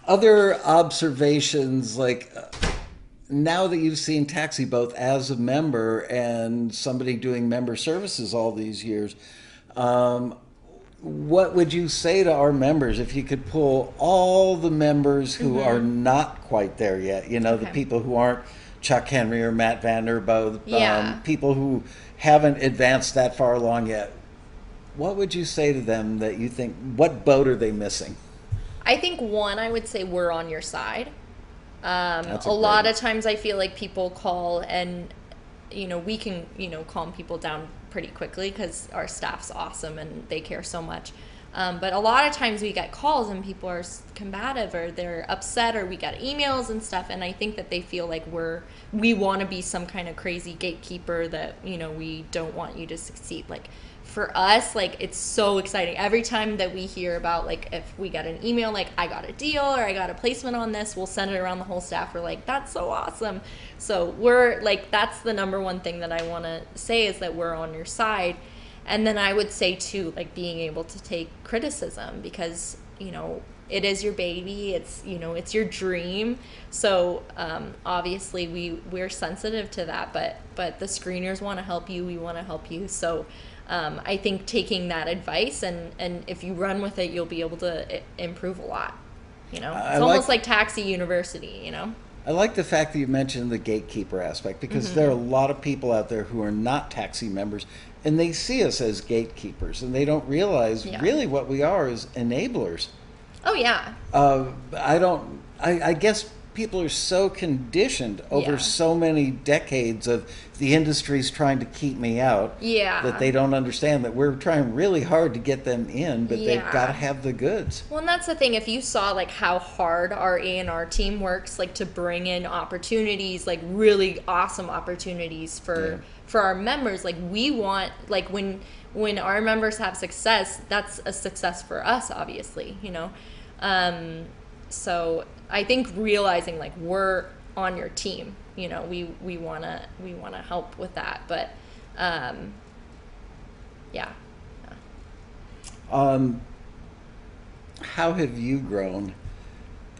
other observations, like uh, now that you've seen Taxi both as a member and somebody doing member services all these years, um, what would you say to our members if you could pull all the members who are not quite there yet? You know, the people who aren't Chuck Henry or Matt Vander Boegh, Yeah. um, people who haven't advanced that far along yet. What would you say to them that you think, what boat are they missing? I think one, I would say we're on your side. Um, a a lot of times I feel like people call and, you know, we can, you know, calm people down pretty quickly because our staff's awesome and they care so much. Um, but a lot of times we get calls and people are combative or they're upset or we get emails and stuff. And I think that they feel like we're, we want to be some kind of crazy gatekeeper that, you know, we don't want you to succeed. Like, for us like it's so exciting every time that we hear about like if we get an email like i got a deal or i got a placement on this we'll send it around the whole staff we're like that's so awesome so we're like that's the number one thing that i want to say is that we're on your side and then I would say too, like being able to take criticism because you know it is your baby. It's you know it's your dream. So um, obviously we we're sensitive to that, but but the screeners want to help you. We want to help you. So. Um, I think taking that advice and, and if you run with it, you'll be able to improve a lot. You know, I it's like- almost like Taxi University. You know, I like the fact that you mentioned the gatekeeper aspect because Mm-hmm. there are a lot of people out there who are not taxi members and they see us as gatekeepers and they don't realize Yeah. really what we are is enablers. oh yeah, Uh, I don't. I, I guess people are so conditioned over Yeah. so many decades of the industry's trying to keep me out Yeah. that they don't understand that we're trying really hard to get them in, but they've got to have the goods. Well, and that's the thing. If you saw like how hard our A and R team works, like to bring in opportunities, like really awesome opportunities for Yeah. For our members, like we want like when when our members have success, that's a success for us, obviously. You know, um, so I think realizing like we're on your team, you know, we we wanna we wanna help with that, but um, yeah. Um, how have you grown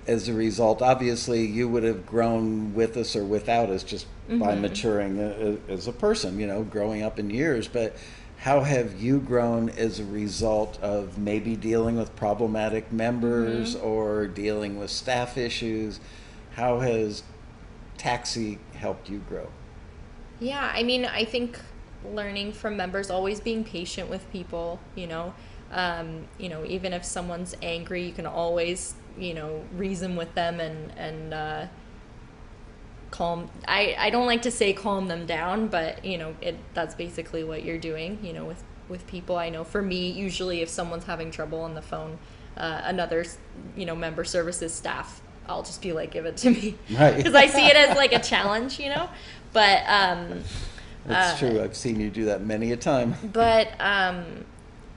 as a result? Obviously, you would have grown with us or without us just by maturing uh, as a person, you know, growing up in years. But how have you grown as a result of maybe dealing with problematic members or dealing with staff issues? How has Taxi helped you grow? Yeah, I mean, I think learning from members, always being patient with people, you know, um, you know, even if someone's angry, you can always, you know, reason with them and and uh, calm. I I don't like to say calm them down, but you know, it that's basically what you're doing, you know, with with people. I know for me, usually if someone's having trouble on the phone, uh, another, you know, member services staff. I'll just be like, give it to me, Right. Because I see it as like a challenge, you know. But um, That's Uh, true. I've seen you do that many a time. but um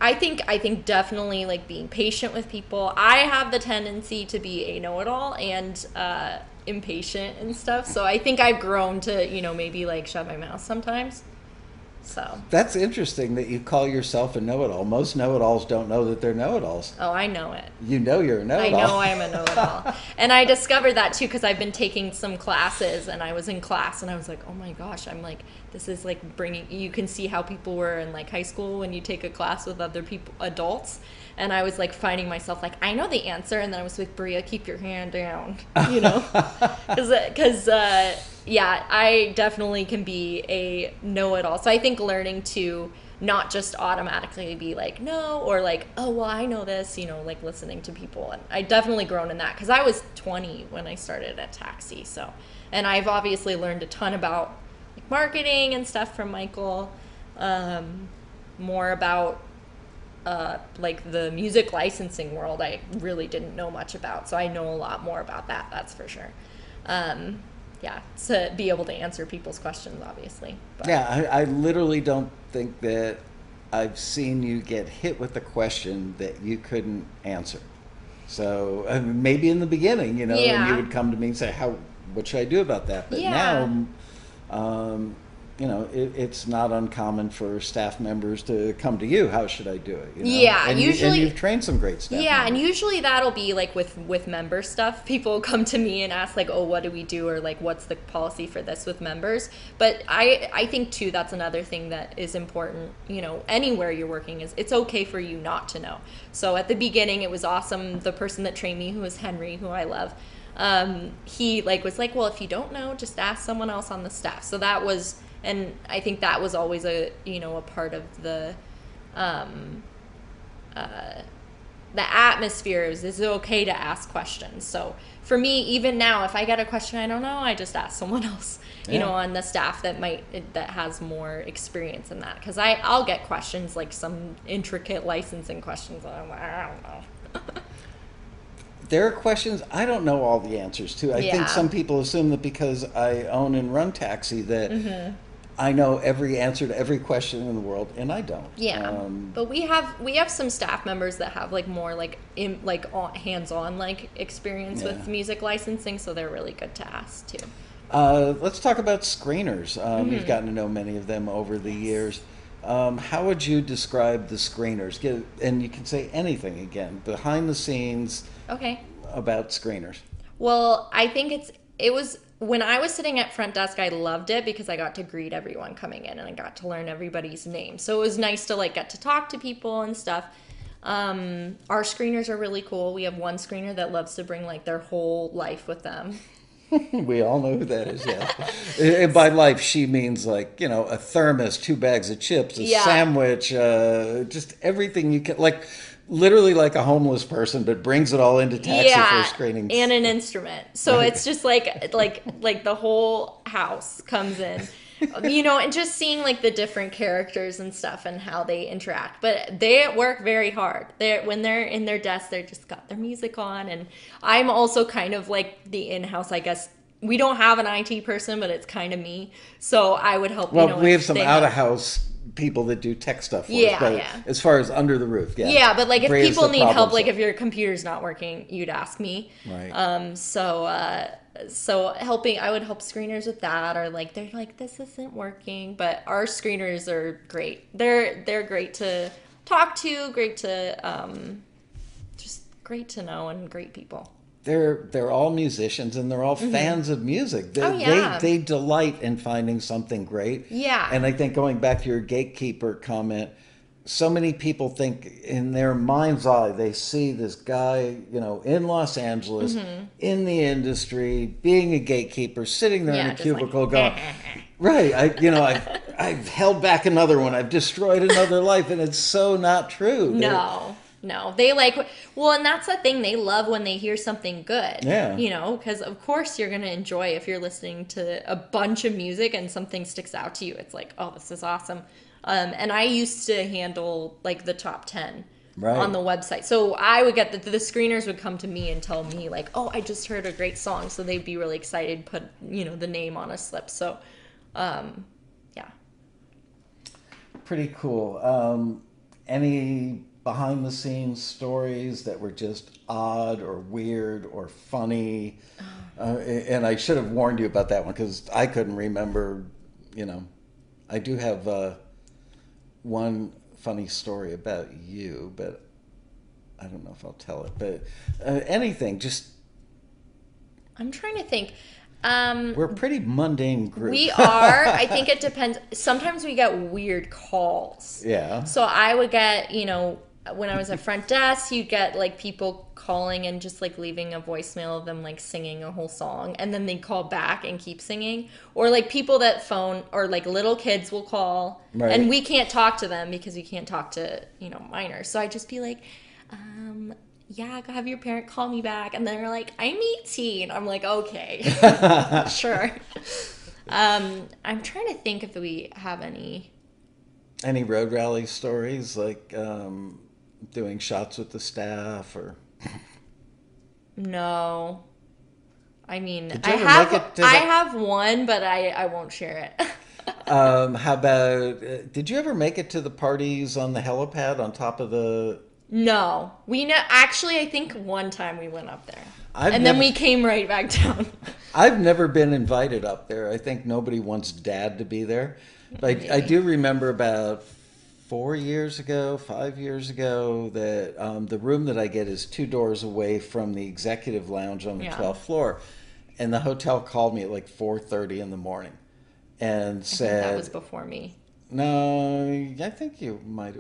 i think i think definitely like being patient with people. I have the tendency to be a know-it-all and uh impatient and stuff. So i think i've grown to you know maybe like shut my mouth sometimes so That's interesting that you call yourself a know-it-all. Most know-it-alls don't know that they're know-it-alls. oh i know it You know you're a know-it-all. I know I'm a know-it-all, and I discovered that too because I've been taking some classes, and I was in class, and I was like, "Oh my gosh!" I'm like, "This is like bringing." You can see how people were in like high school when you take a class with other people, adults, and I was like finding myself like, "I know the answer," and then I was like, "Bria, keep your hand down," you know, because uh, yeah, I definitely can be a know-it-all. So I think learning to not just automatically be like no or like oh well i know this you know like listening to people. And i definitely grown in that because i was 20 when i started at taxi so. And i've obviously learned a ton about like marketing and stuff from michael um, more about uh, like the music licensing world i really didn't know much about so i know a lot more about that that's for sure um, yeah to be able to answer people's questions obviously but, Yeah, I, I literally don't think that I've seen you get hit with a question that you couldn't answer. So maybe in the beginning, you know, and you would come to me and say, "How? What should I do about that?" But Yeah. now, um, you know, it, it's not uncommon for staff members to come to you. How should I do it? You know? Yeah, and you, usually- and you've trained some great staff. yeah and usually that'll be like with with member stuff people come to me and ask like oh what do we do or like what's the policy for this with members but i i think too that's another thing that is important you know anywhere you're working is it's okay for you not to know so at the beginning it was awesome the person that trained me who was henry who i love um, he like was like well if you don't know just ask someone else on the staff so that was and i think that was always a you know a part of the um, uh, the atmosphere is is it okay to ask questions so for me even now if i get a question i don't know i just ask someone else you Yeah. know on the staff that might that has more experience in that because i i'll get questions like some intricate licensing questions and i'm like i don't know there are questions I don't know all the answers to. I Yeah. think some people assume that because I own and run taxi that Mm-hmm. I know every answer to every question in the world, and I don't. yeah Um, but we have we have some staff members that have like more like in like on, hands-on like experience with music licensing so they're really good to ask too uh, let's talk about screeners. Um, Mm-hmm. You've gotten to know many of them over the years. Um, how would you describe the screeners? Give, and you can say anything again, behind the scenes Okay. about screeners. Well, I think it's it was when I was sitting at front desk, I loved it because I got to greet everyone coming in and I got to learn everybody's name. So it was nice to like get to talk to people and stuff. Um, our screeners are really cool. We have one screener that loves to bring like their whole life with them. We all know who that is, yeah. and by life, she means like, you know, a thermos, two bags of chips, a Yeah. sandwich, uh, just everything you can, like, literally like a homeless person, but brings it all into taxi yeah, for screenings. and an instrument. So it's just like like like the whole house comes in. you know, and just seeing like the different characters and stuff and how they interact. But they work very hard. They when they're in their desk, they're just got their music on, and I'm also kind of like the in-house, I guess. We don't have an IT person, but it's kind of me. So I would help. well, you know, we have some out of house people that do tech stuff for Yeah, us, but yeah. as far as under the roof, yeah. Yeah, but like if Raise people need help, like if your computer's not working, you'd ask me. Right. Um. So, uh, so helping, I would help screeners with that, or like they're like this isn't working, but our screeners are great. They're they're great to talk to, great to um, just great to know, and great people. They're they're all musicians and they're all fans of music. They, Mm-hmm. Oh, yeah. they they delight in finding something great. Yeah. And I think going back to your gatekeeper comment, so many people think in their mind's eye they see this guy, you know, in Los Angeles, Mm-hmm. in the industry, being a gatekeeper, sitting there Yeah, in a just like, cubicle going, Right, I you know I've I've held back another one. I've destroyed another life, and it's so not true. They're- No. They like, well, and that's the thing. They love when they hear something good. Yeah. You know, because of course you're going to enjoy if you're listening to a bunch of music and something sticks out to you. It's like, oh, this is awesome. Um, and I used to handle like the top 10 Right. on the website. So I would get the, the screeners would come to me and tell me, like, oh, I just heard a great song. So they'd be really excited, put, you know, the name on a slip. So, um, yeah. pretty cool. Um, any behind the scenes stories that were just odd or weird or funny? Uh, and I should have warned you about that one because I couldn't remember. You know, I do have uh, one funny story about you, but I don't know if I'll tell it. But uh, anything, just I'm trying to think. Um, we're a pretty mundane group. We are. I think it depends. Sometimes we get weird calls. yeah. So I would get, you know, when I was at front desk, you'd get like people calling and just like leaving a voicemail of them like singing a whole song and then they call back and keep singing. Or like people that phone or like little kids will call Right. and we can't talk to them because we can't talk to, you know, minors. So I'd just be like, um, yeah, go have your parent call me back. And they're like, I'm 18. I'm like, okay, sure. Um, I'm trying to think if we have any. Any road rally stories like um, doing shots with the staff or? No. I mean, I have it I have one, but I I won't share it. Um, how about? Uh, did you ever make it to the parties on the helipad on top of the? no, we know. Actually, I think one time we went up there, I've and never, then we came right back down. I've never been invited up there. I think nobody wants Dad to be there, but I, I do remember about four years ago, five years ago, that um, the room that I get is two doors away from the executive lounge on the Yeah. twelfth floor, and the hotel called me at like four thirty in the morning, and I said that was before me. No, I think you might.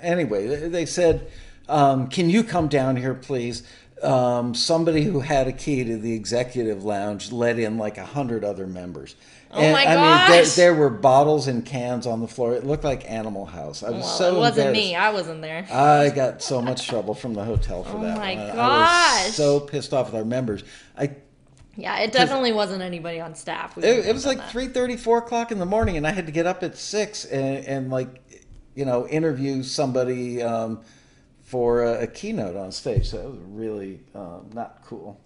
Anyway, they- they said, um, "Can you come down here, please?" Um, somebody who had a key to the executive lounge let in like a hundred other members. Oh my gosh! I mean, there, there were bottles and cans on the floor. It looked like Animal House. I was Well, so it wasn't me. I wasn't there. I got so much trouble from the hotel for Oh that. Oh my one. I- I gosh. was so pissed off with our members. I Yeah, it definitely wasn't anybody on staff. It, it was like that. three thirty, four o'clock in the morning, and I had to get up at six and, and like, you know, interview somebody um, for a, a keynote on stage. So it was really um, not cool.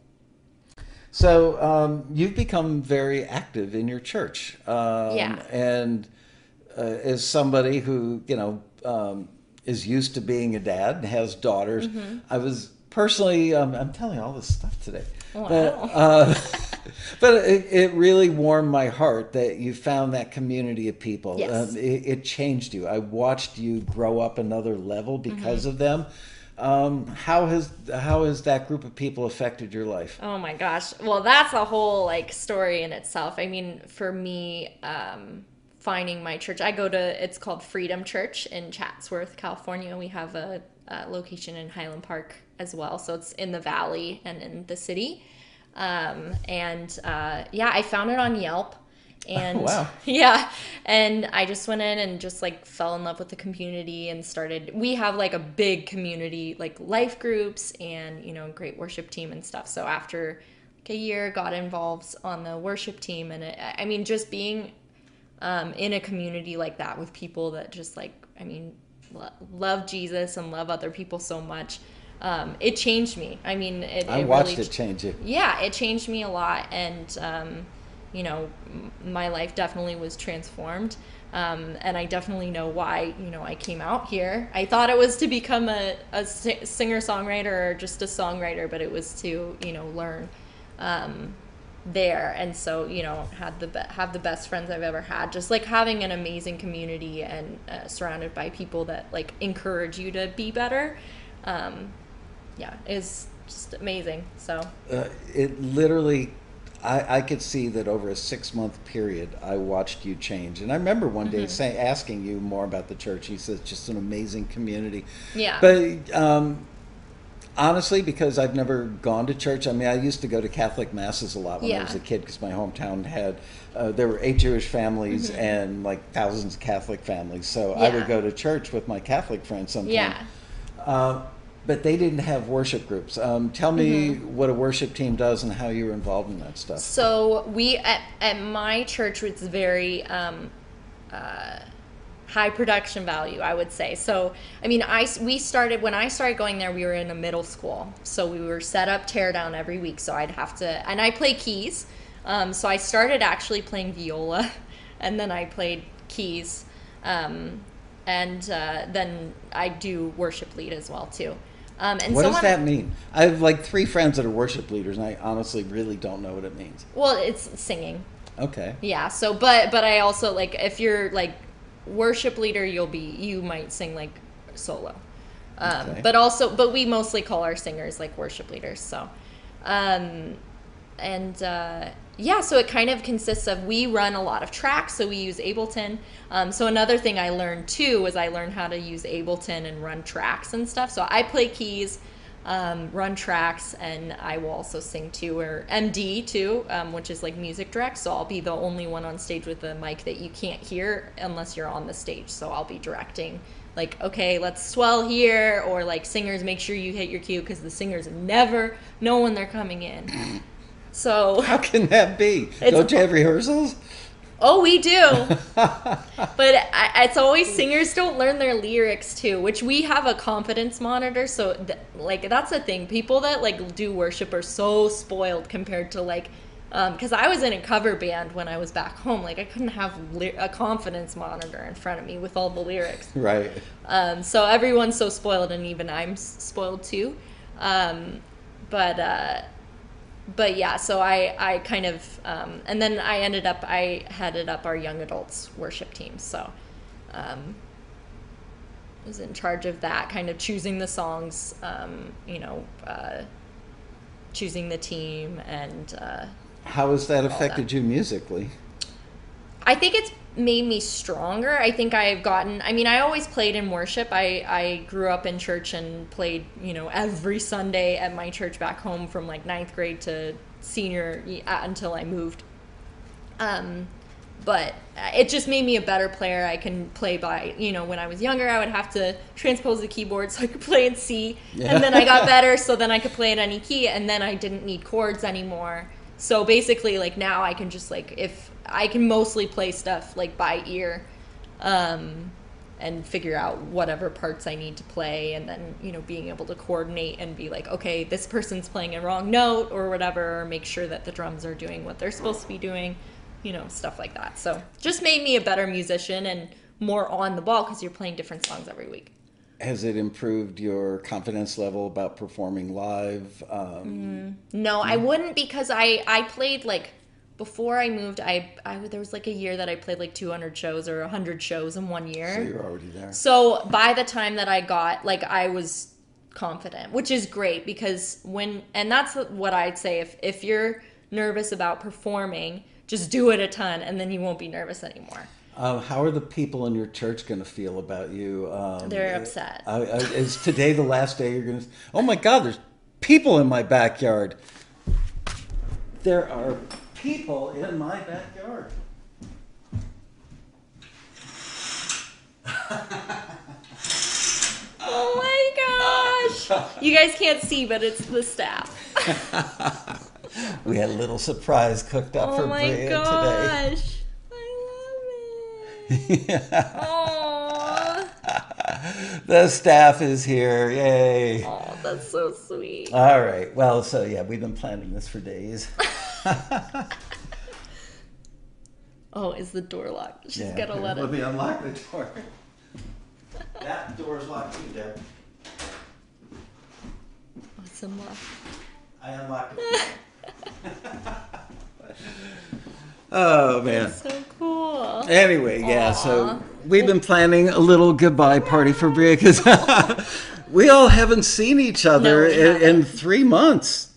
So um, you've become very active in your church, um, Yeah. and uh, as somebody who you know um, is used to being a dad and has daughters, Mm-hmm. I was personally um, I'm telling you all this stuff today. Wow. But, uh, But it, it really warmed my heart that you found that community of people. Yes. Um, it, it changed you. I watched you grow up another level because Mm-hmm. of them. Um, how has how has that group of people affected your life? Oh my gosh. Well, that's a whole like story in itself. I mean, for me, um, finding my church, I go to it's called Freedom Church in Chatsworth, California. We have a, a location in Highland Park as well, so it's in the valley and in the city. Um, and uh, yeah, I found it on Yelp. And wow. yeah, and I just went in and just like fell in love with the community and started. We have like a big community, like life groups and you know, great worship team and stuff. So after like a year, got involved on the worship team, and it, I mean, just being um, in a community like that with people that just like, I mean, lo- love Jesus and love other people so much. Um, it changed me. I mean, it, I it watched really it change you. yeah, it changed me a lot, and um, you know, my life definitely was transformed. Um, and I definitely know why you know I came out here. I thought it was to become a, a singer songwriter or just a songwriter, but it was to you know learn um, there. And so you know had the be- have the best friends I've ever had. Just like having an amazing community and uh, surrounded by people that like encourage you to be better. Um, yeah, is just amazing. So Uh, it literally, I, I could see that over a six month period, I watched you change. And I remember one Mm-hmm. day saying, asking you more about the church. He says, it's just an amazing community. Yeah. But um, honestly, because I've never gone to church, I mean, I used to go to Catholic masses a lot when I was a kid because my hometown had, uh, there were eight Jewish families Mm-hmm. and like thousands of Catholic families. So I would go to church with my Catholic friends sometimes. yeah. Uh, but they didn't have worship groups. Um, tell me Mm-hmm. what a worship team does and how you were involved in that stuff. So we at, at my church it's very um, uh, high production value, I would say. So I mean, I we started when I started going there. We were in a middle school, so we were set up tear down every week. So I'd have to, and I play keys. Um, so I started actually playing viola, and then I played keys, um, and uh, then I do worship lead as well too. Um, and What someone, does that mean? I have like three friends that are worship leaders, and I honestly really don't know what it means. Well, it's singing. Okay. Yeah. So, but but I also like if you're like worship leader, you'll be you might sing like solo. Um, Okay. But also, but we mostly call our singers like worship leaders. So, um, and uh, yeah, so it kind of consists of we run a lot of tracks, so we use Ableton. Um, so another thing I learned too was I learned how to use Ableton and run tracks and stuff. So I play keys, um, run tracks, and I will also sing too, or MD too, um, which is like music direct. So I'll be the only one on stage with a mic that you can't hear unless you're on the stage. So I'll be directing like okay let's swell here or like singers make sure you hit your cue because the singers never know when they're coming in so How can that be? Don't you have rehearsals? oh we do but I, it's always singers don't learn their lyrics too which we have a confidence monitor so th- like that's the thing people that like do worship are so spoiled compared to like because I was in a cover band when I was back home. Like I couldn't have ly- a confidence monitor in front of me with all the lyrics. Right. Um, so everyone's so spoiled, and even I'm spoiled too. Um, but uh, but yeah, so I I kind of um, and then I ended up I headed up our young adults worship team. So um, was in charge of that, kind of choosing the songs, um, you know, uh, choosing the team, and uh, How has that that. affected you musically? I think it's made me stronger. I think I've gotten. I mean, I always played in worship. I I grew up in church and played, you know, every Sunday at my church back home from like ninth grade to senior uh, until I moved. Um, but it just made me a better player. I can play by, you know, when I was younger, I would have to transpose the keyboard so I could play in C. Yeah. And then I got better, so then I could play in any key, and then I didn't need chords anymore. So basically, like now I can just like if I can mostly play stuff like by ear, um, and figure out whatever parts I need to play, and then you know being able to coordinate and be like, okay, this person's playing a wrong note or whatever, or make sure that the drums are doing what they're supposed to be doing, you know, stuff like that. So just made me a better musician and more on the ball because you're playing different songs every week. Has it improved your confidence level about performing live? Um, No, I wouldn't because I I played like before I moved, I, I there was like a year that I played like 200 shows or 100 shows in one year. So you're already there. So by the time that I got, like, I was confident, which is great because when, and that's what I'd say if, if you're nervous about performing, just do it a ton and then you won't be nervous anymore. Um, how are the people in your church going to feel about you? Um, They're upset. Uh, uh, is today the last day you're going to? Oh my God! There's people in my backyard. There are people in my backyard. Oh my gosh! You guys can't see, but it's the staff. We had a little surprise cooked up for today. Oh my Bria today. gosh! I. Oh, The staff is here. Yay! oh, that's so sweet. All right. Well, so yeah, we've been planning this for days. Oh, is the door locked? She's Yeah, gotta here, let Let me unlock the door. that door's locked too, Deb. Oh, it's unlocked. I unlocked it. Oh man. So cool. Anyway, yeah. So we've been planning a little goodbye party for Bria because we all haven't seen each other we in, in three months.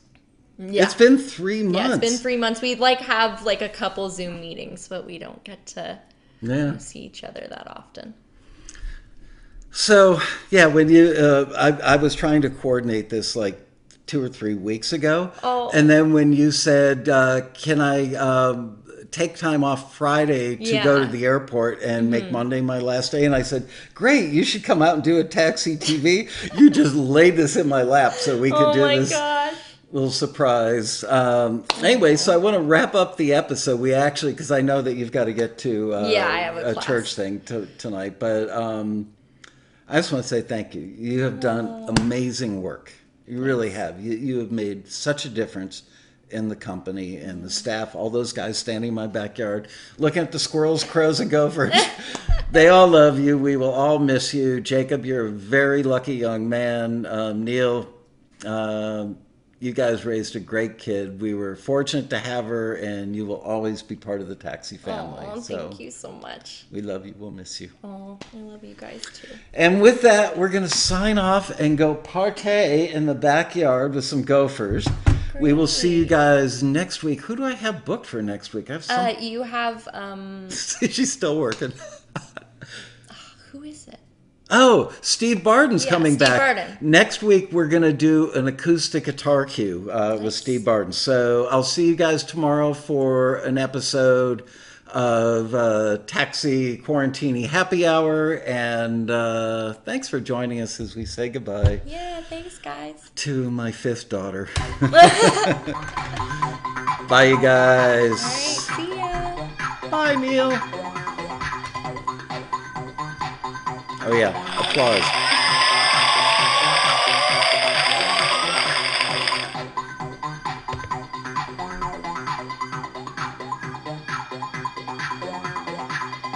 Yeah. It's been three months. yeah, it's been three months. We'd like have like a couple Zoom meetings, but we don't get to Yeah. see each other that often. So yeah, when you, uh, I, I was trying to coordinate this like two or three weeks ago, Oh. and then when you said, uh, "Can I um, take time off Friday to go to Mm-hmm. the airport and make Monday my last day?" and I said, "Great, you should come out and do a taxi TV." you just laid this in my lap so we could Oh do my this gosh. little surprise. Um, anyway, so I want to wrap up the episode. We actually, because I know that you've got to get to uh, Yeah, have a church thing to, tonight, but um, I just want to say thank you. You have done amazing work. You really have. You, you have made such a difference in the company and the staff. All those guys standing in my backyard, looking at the squirrels, crows, and gophers. they all love you. We will all miss you. Jacob, you're a very lucky young man. Um, Neil, um, you guys raised a great kid. We were fortunate to have her, and you will always be part of the taxi family. Oh, so thank you so much. we love you. We'll miss you. Oh, I love you guys too. And with that, we're going to sign off and go partay in the backyard with some gophers. We will see you guys next week. Who do I have booked for next week? I have some. Uh, you have um, She's still working. who is it? Oh, Steve Barden's Yeah, coming Steve back. Barden. Next week, we're going to do an acoustic guitar cue uh, with Steve Barden. So I'll see you guys tomorrow for an episode of uh, Taxi Quarantini Happy Hour. And uh, thanks for joining us as we say goodbye Yeah, thanks, guys. to my fifth daughter. Bye, you guys. Right, see ya. Bye, Neil. Oh, yeah. Applause.